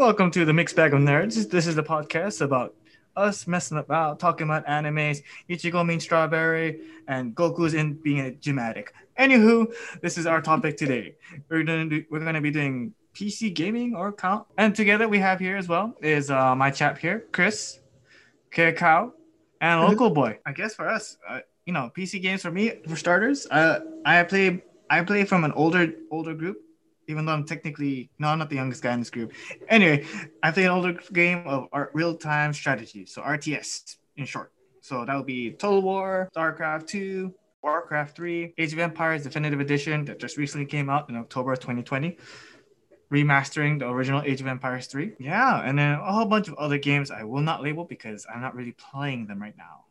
Welcome to the Mixed Bag of Nerds. This is the podcast about us messing about, talking about animes, Ichigo means strawberry, and Goku's in being a gym addict. Anywho, this is our topic today. We're gonna do, we're gonna be doing PC gaming or count, and together we have here as well is uh, my chap here, Chris, Kakao, and local boy. I guess for us, uh, you know, PC games for me for starters. Uh, I play I play from an older older group even though I'm technically no, I'm not the youngest guy in this group. Anyway, I play an older game of real time strategy, so RTS in short. So that would be Total War, StarCraft 2, Warcraft 3, Age of Empires Definitive Edition that just recently came out in October 2020, remastering the original Age of Empires 3. Yeah, and then a whole bunch of other games I will not label because I'm not really playing them right now.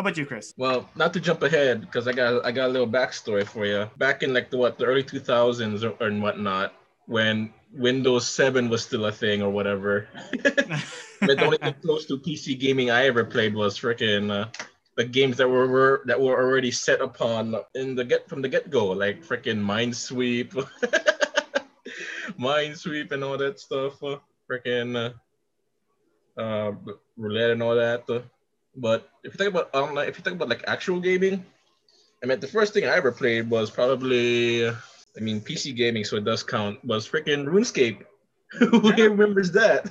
How about you, Chris? Well, not to jump ahead because I got I got a little backstory for you. Back in like the what the early 2000s or, or whatnot, when Windows 7 was still a thing or whatever. but the only thing close to PC gaming I ever played was freaking uh, the games that were, were that were already set upon in the get from the get go, like freaking Minesweep, Minesweep, and all that stuff. Uh, freaking uh, uh, roulette and all that. But if you think about online, if you think about like actual gaming, I mean, the first thing I ever played was probably, I mean, PC gaming, so it does count. Was freaking RuneScape. Who remembers that?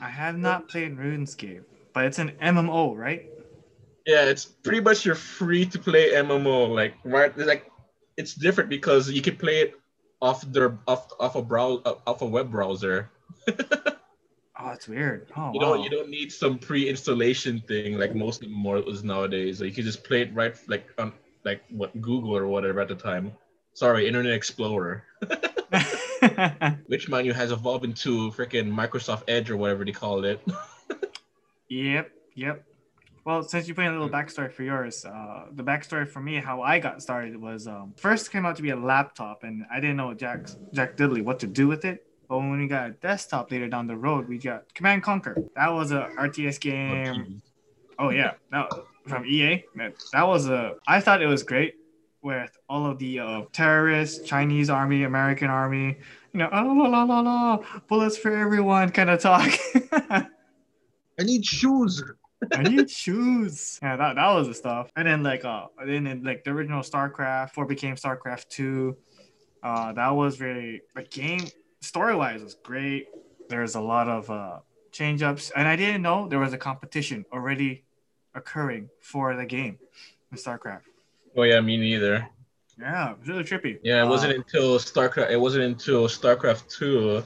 I have not played RuneScape, but it's an MMO, right? Yeah, it's pretty much your free to play MMO. Like right, like it's different because you can play it off their off off a brow off a web browser. Oh, it's weird. Oh, you don't you don't need some pre-installation thing like most of MMOs nowadays. So you can just play it right like on like what Google or whatever at the time. Sorry, Internet Explorer. Which mind you has evolved into freaking Microsoft Edge or whatever they call it. yep, yep. Well, since you're putting a little backstory for yours, uh, the backstory for me, how I got started was um, first came out to be a laptop, and I didn't know Jack Jack Diddley what to do with it. But when we got a desktop later down the road, we got Command Conquer. That was a RTS game. Oh yeah, no, from EA. That was a. I thought it was great with all of the uh, terrorists, Chinese army, American army. You know, oh la la la la, bullets for everyone kind of talk. I need shoes. I need shoes. Yeah, that, that was the stuff. And then like uh then in, like the original StarCraft 4 became StarCraft 2. Uh that was very a game story wise was great. There's a lot of uh, change ups, and I didn't know there was a competition already occurring for the game in StarCraft. Oh yeah, me neither. Yeah, it was really trippy. Yeah, it wasn't uh, until StarCraft. It wasn't until StarCraft two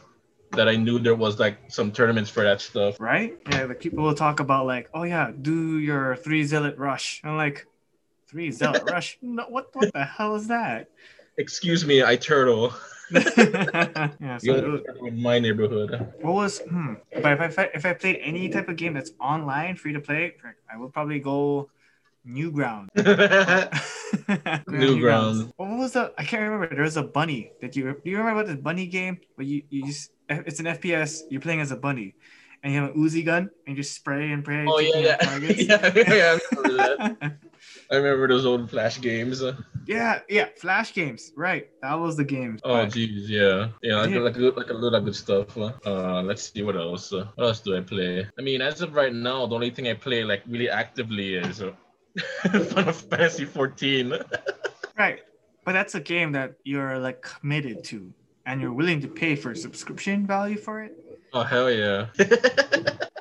that I knew there was like some tournaments for that stuff. Right? Yeah, the people will talk about like, oh yeah, do your three zealot rush. I'm like, three zealot rush? No, what what the hell is that? Excuse me, I turtle. yeah, so in my neighborhood. What was hmm? But if I if I played any type of game that's online, free to play, I would probably go Newground. Newground. What was the? I can't remember. There was a bunny that you. Do you remember about this bunny game? But you you just it's an FPS. You're playing as a bunny, and you have an Uzi gun and you just spray and pray. Oh yeah, yeah. yeah, yeah, I remember that. I remember those old Flash games. Yeah, yeah, Flash games. Right, that was the game. Oh, jeez, yeah, yeah, like, like, like a lot of good stuff. Uh, let's see what else. Uh, what else do I play? I mean, as of right now, the only thing I play like really actively is uh, Final Fantasy 14. right, but that's a game that you're like committed to, and you're willing to pay for subscription value for it. Oh hell yeah!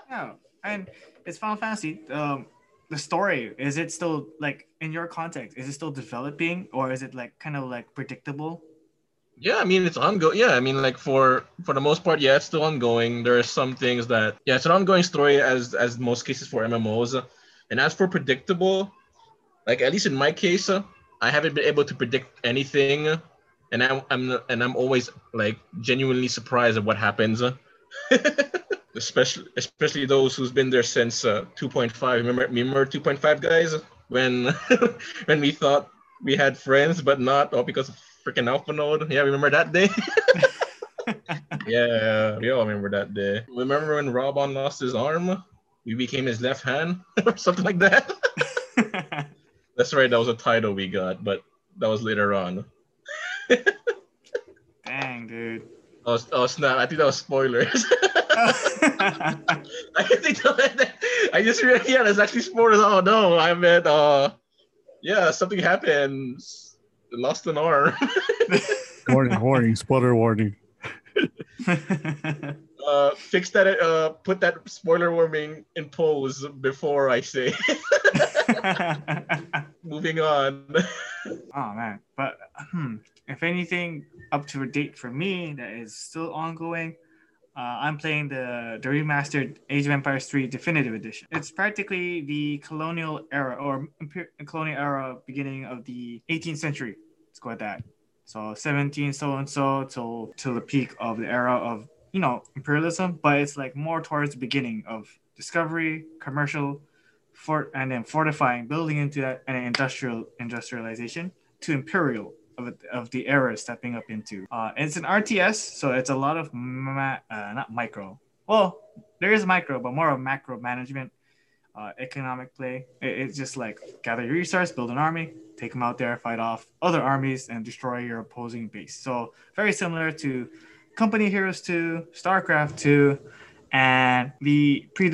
yeah, and it's Final Fantasy. Um, the story is it still like in your context is it still developing or is it like kind of like predictable? Yeah i mean it's ongoing yeah i mean like for for the most part yeah it's still ongoing. There are some things that yeah it's an ongoing story as as most cases for mmos and as for predictable like at least in my case i haven't been able to predict anything. And i'm, I'm and i'm always like genuinely surprised at what happens especially especially those who's been there since uh, 2.5. Remember, remember 2.5 guys when when we thought we had friends but not all because of freaking Alphinaud. Yeah, remember that day? yeah, we all remember that day. Remember when Raubahn lost his arm? We became his left hand or something like that. That's right. That was a title we got, but that was later on. Dang, dude. Oh, oh snap! I think that was spoilers. I think that, I just realized yeah, that's actually spoilers. Oh no, I meant uh, yeah, something happened. Lost an arm. warning, warning, spoiler warning. uh, fix that. Uh, put that spoiler warning in pose before I say. Moving on. oh man, but hmm, if anything up to a date for me that is still ongoing, uh, I'm playing the the remastered Age of Empires 3 Definitive Edition. It's practically the colonial era or colonial era beginning of the 18th century. Let's go with that. So 17 so and so till till the peak of the era of you know imperialism, but it's like more towards the beginning of discovery, commercial, fort, and then fortifying, building into that and industrial industrialization to imperial of, of the era stepping up into. Uh, it's an RTS, so it's a lot of ma- uh, not micro. Well, there is micro, but more of macro management, uh, economic play. It, it's just like gather your resource, build an army, take them out there, fight off other armies, and destroy your opposing base. So very similar to Company Heroes 2, StarCraft 2, and the pre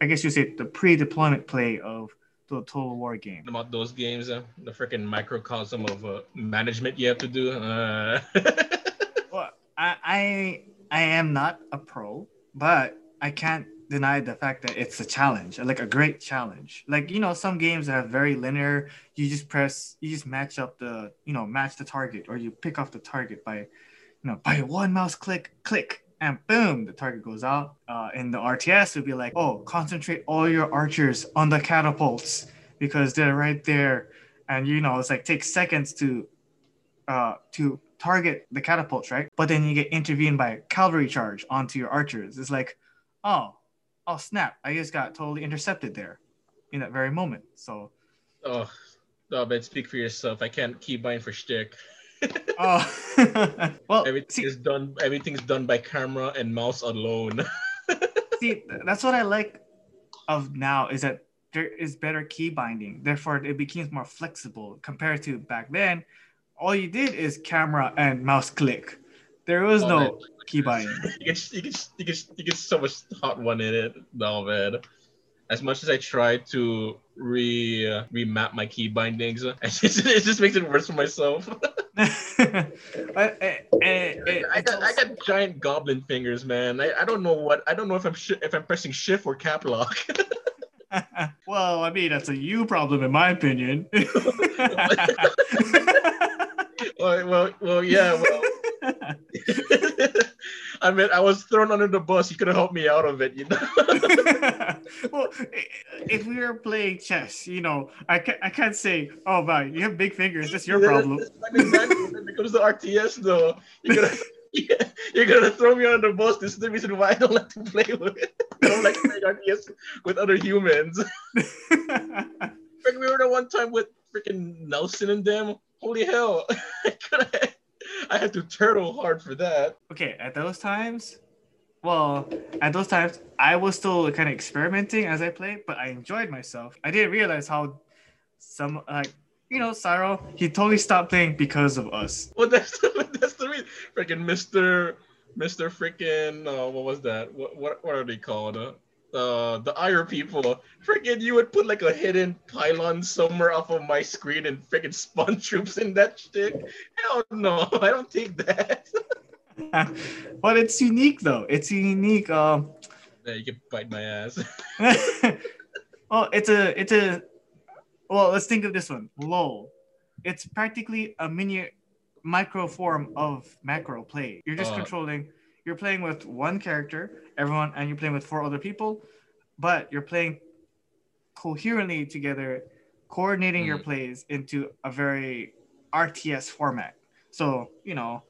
I guess you say the pre-deployment play of the Total War game. About those games, uh, the freaking microcosm of uh, management you have to do. Uh... well, I, I I am not a pro, but I can't deny the fact that it's a challenge, like a great challenge. Like you know, some games are very linear. You just press, you just match up the, you know, match the target, or you pick off the target by, you know, by one mouse click, click, and boom, the target goes out. Uh, in the RTS, would be like, oh, concentrate all your archers on the catapults because they're right there, and you know, it's like takes seconds to, uh, to target the catapults, right? But then you get intervened by a cavalry charge onto your archers. It's like, oh, oh snap, I just got totally intercepted there in that very moment. So Oh no, but speak for yourself. I can't keep buying for shtick. oh well everything's see, done everything's done by camera and mouse alone. see that's what I like of now is that there is better key binding. Therefore it becomes more flexible compared to back then. All you did is camera and mouse click. There was oh, no key binding. you get you get you get you get so much hot one in it. No man. As much as I try to re uh, remap my key bindings, it just, it just makes it worse for myself. but, uh, uh, I got I got giant goblin fingers, man. I, I don't know what I don't know if I'm sh- if I'm pressing shift or cap lock. well, I mean that's a you problem in my opinion. well, well, well, yeah, well. I mean, I was thrown under the bus. You could have helped me out of it, you know. Well, if we were playing chess, you know, I can't, I can't say, "Oh, man, you have big fingers. That's your problem." exactly. when it comes to RTS, though, you're gonna, you're gonna throw me under the bus. This is the reason why I don't like to play with. I don't like playing RTS with other humans. Like we were the one time with freaking Nelson and them. Holy hell! I I had to turtle hard for that. Okay, at those times, well, at those times, I was still kind of experimenting as I played, but I enjoyed myself. I didn't realize how some like you know, Cyril, he totally stopped playing because of us. Well, that's the, that's the reason. Freaking Mister, Mister, freaking, uh, what was that? What what, what are they called? Uh, uh, the Ire people, freaking you would put like a hidden pylon somewhere off of my screen and freaking spawn troops in that shit. Hell no, I don't take that. but it's unique though. It's unique. Um, yeah, you can bite my ass. well, it's a it's a well. Let's think of this one. LOL. It's practically a mini micro form of macro play. You're just uh, controlling you're playing with one character, everyone, and you're playing with four other people, but you're playing coherently together, coordinating mm. your plays into a very RTS format. So, you know,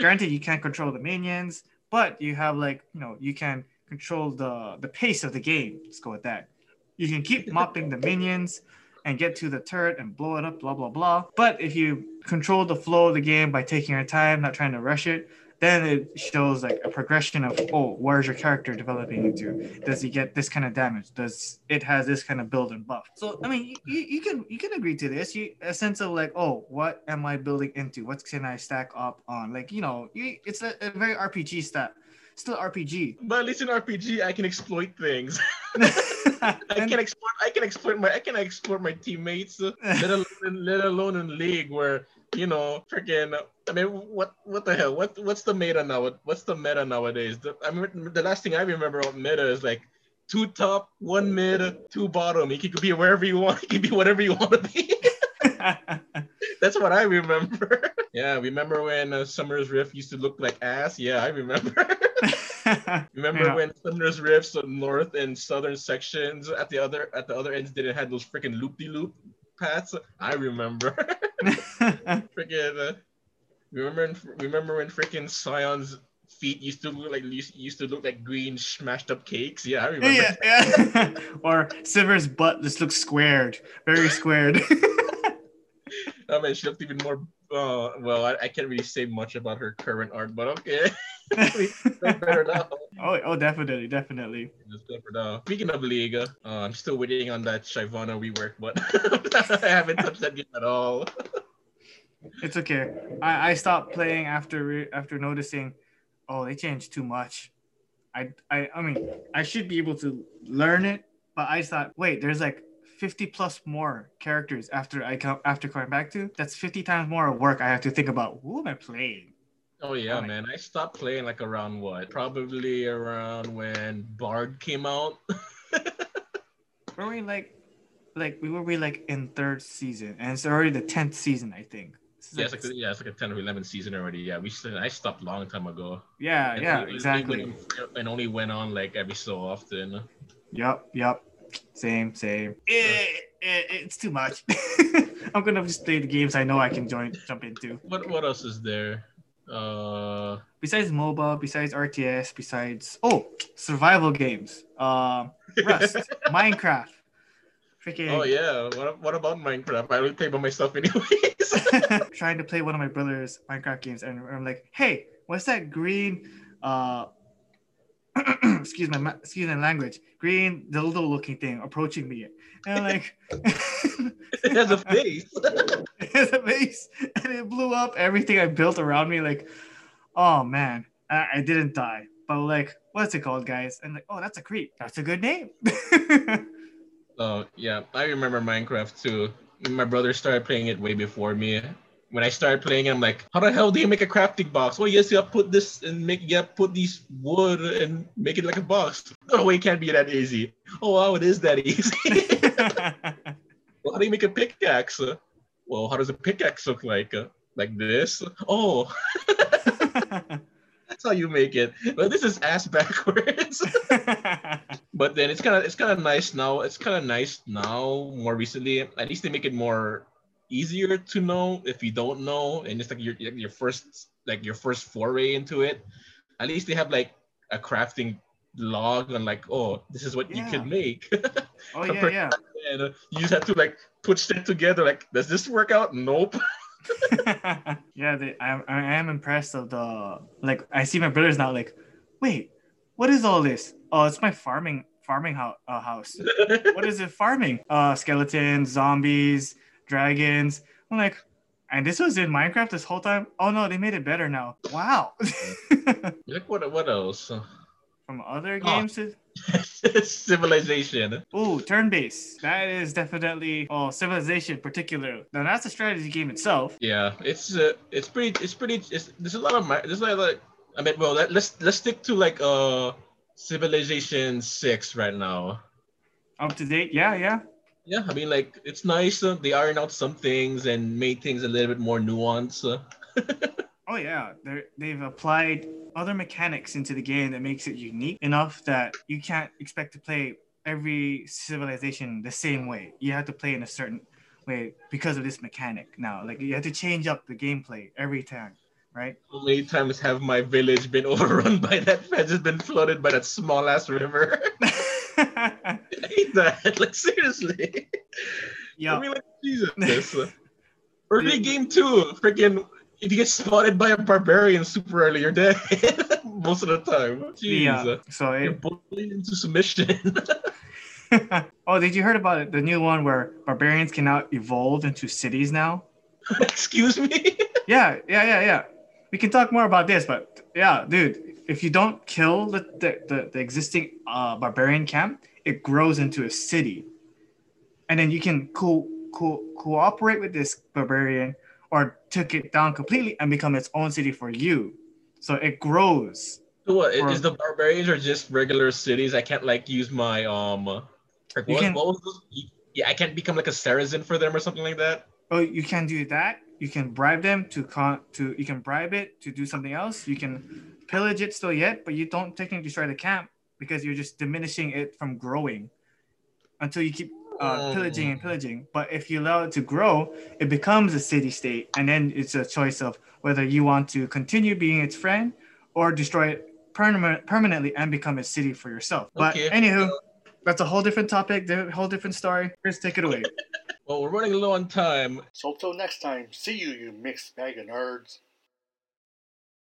granted you can't control the minions, but you have like, you know, you can control the the pace of the game. Let's go with that. You can keep mopping the minions and get to the turret and blow it up, blah blah blah. But if you control the flow of the game by taking your time, not trying to rush it, then it shows like a progression of oh, where's your character developing into? Does he get this kind of damage? Does it has this kind of build and buff? So I mean, you, you can you can agree to this. You a sense of like oh, what am I building into? What can I stack up on? Like you know, you, it's a, a very RPG stat. Still RPG. But at least in RPG, I can exploit things. I can exploit. I can exploit my. I can exploit my teammates. let alone, let alone in league where you know, freaking. I mean, what what the hell? What what's the meta now? What, what's the meta nowadays? The, I mean, the last thing I remember about meta is like two top, one mid, two bottom. You can be wherever you want. You can be whatever you want to be. That's what I remember. yeah, remember when uh, Summoner's Rift used to look like ass? Yeah, I remember. remember Yeah. when Summoner's Rifts on north and southern sections at the other at the other ends didn't have those freaking loop de loop paths? I remember. Freaking uh, remember remember when freaking Sion's feet used to look like used, used to look like green smashed up cakes? Yeah, I remember. yeah, yeah. or Sivir's butt just looks squared, very squared. I mean, she looked even more. Uh, well, I, I can't really say much about her current art, but okay. Better now. oh, oh, definitely, definitely. Better now. Speaking of League, uh, I'm still waiting on that Shyvana rework, but I haven't touched that game at all. It's okay. I, I stopped playing after after noticing, oh, they changed too much. I, I I mean, I should be able to learn it, but I thought, wait, there's like 50 plus more characters after I come after coming back to. That's 50 times more work I have to think about. Who am I playing? Oh yeah, Oh man. I stopped playing like around what? Probably around when Bard came out. Were we like, like we were we like in third season, and it's already the 10th season, I think. This is yeah, it's like yeah, it's like a 10 or 11 season already. Yeah, we still, I stopped long time ago. yeah, And yeah, only- exactly. only went- And only went on like every so often. Yep, yep. Same, same. Eh, eh, it's too much. I'm gonna just play the games I know I can join, jump into. What what else is there? Uh, Besides MOBA, besides RTS, besides oh, survival games. Um, Rust, Minecraft. Freaking oh yeah. What what about Minecraft? I only play by myself anyways. trying to play one of my brother's Minecraft games, and I'm like, hey, what's that green? Uh, excuse my excuse my language. Green dildo looking thing approaching me, and I'm like. it has a face. it has a face, and it blew up everything I built around me. Like, oh man, I, I didn't die, but like, what's it called, guys? And like, oh, that's a creep. That's a good name. Oh yeah, I remember Minecraft too. My brother started playing it way before me. When I started playing it, I'm like, how the hell do you make a crafting box? Well, yes, you have to put this and make to put these wood and make it like a box. No way, it can't be that easy. Oh wow, it is that easy. well, how do you make a pickaxe? Well, how does a pickaxe look like? Like this? Oh, that's how you make it. Well, this is ass backwards. But then it's kind of it's kind of nice now. It's kind of nice now. More recently, at least they make it more easier to know if you don't know, and it's like your your first like your first foray into it. At least they have like a crafting log on like, oh, this is what you can make. oh yeah, yeah. and you just have to like put shit together. Like, does this work out? Nope. yeah, they, I, I am impressed of the like. I see my brothers now. Like, wait, what is all this? Oh, it's my farming farming house. Uh, house. what is it farming? Uh, skeletons, zombies, dragons. I'm like, and this was in Minecraft this whole time. Oh no, they made it better now. Wow. Look what? What else? From other games, Civilization. oh, turn-based. That is definitely oh, Civilization particular. Now that's a strategy game itself. Yeah, it's uh, it's pretty it's pretty it's, there's a lot of there's a lot of like I mean well let, let's let's stick to like uh Civilization Six right now. Up to date. Yeah, yeah. Yeah, I mean like it's nice uh, they iron out some things and made things a little bit more nuanced. Uh, Oh yeah, They're, they've applied other mechanics into the game that makes it unique enough that you can't expect to play every civilization the same way. You have to play in a certain way because of this mechanic. Now, like you have to change up the gameplay every time, right? How many times have my village been overrun by that? It's been flooded by that small ass river. I hate that. Like seriously. I yeah, mean, like Jesus. Uh, early game two, freaking if you get spotted by a barbarian super early, you're dead most of the time. Jeez. Yeah. So You're bullied into submission. oh, did you heard about it? The new one where barbarians can now evolve into cities now. Excuse me. Yeah, yeah, yeah, yeah. We can talk more about this, but yeah, dude, if you don't kill the the, the, the existing uh, barbarian camp, it grows into a city, and then you can co- co- cooperate with this barbarian or took it down completely and become its own city for you. So it grows. So what Or- is the barbarians are just regular cities? I can't like use my um. Like, what, can- what was this? Yeah, I can't become like a suzerain for them or something like that. Oh, you can do that. You can bribe them to con to you can bribe it to do something else. You can pillage it still yet, but you don't technically destroy the camp because you're just diminishing it from growing until you keep uh, pillaging and pillaging. But if you allow it to grow, it becomes a city state, and then it's a choice of whether you want to continue being its friend or destroy it permanent permanently and become a city for yourself. But Okay. anywho, that's a whole different topic, di- whole different story. Chris, take it away. Well, we're running low on time. So till next time, see you, you mixed bag of nerds.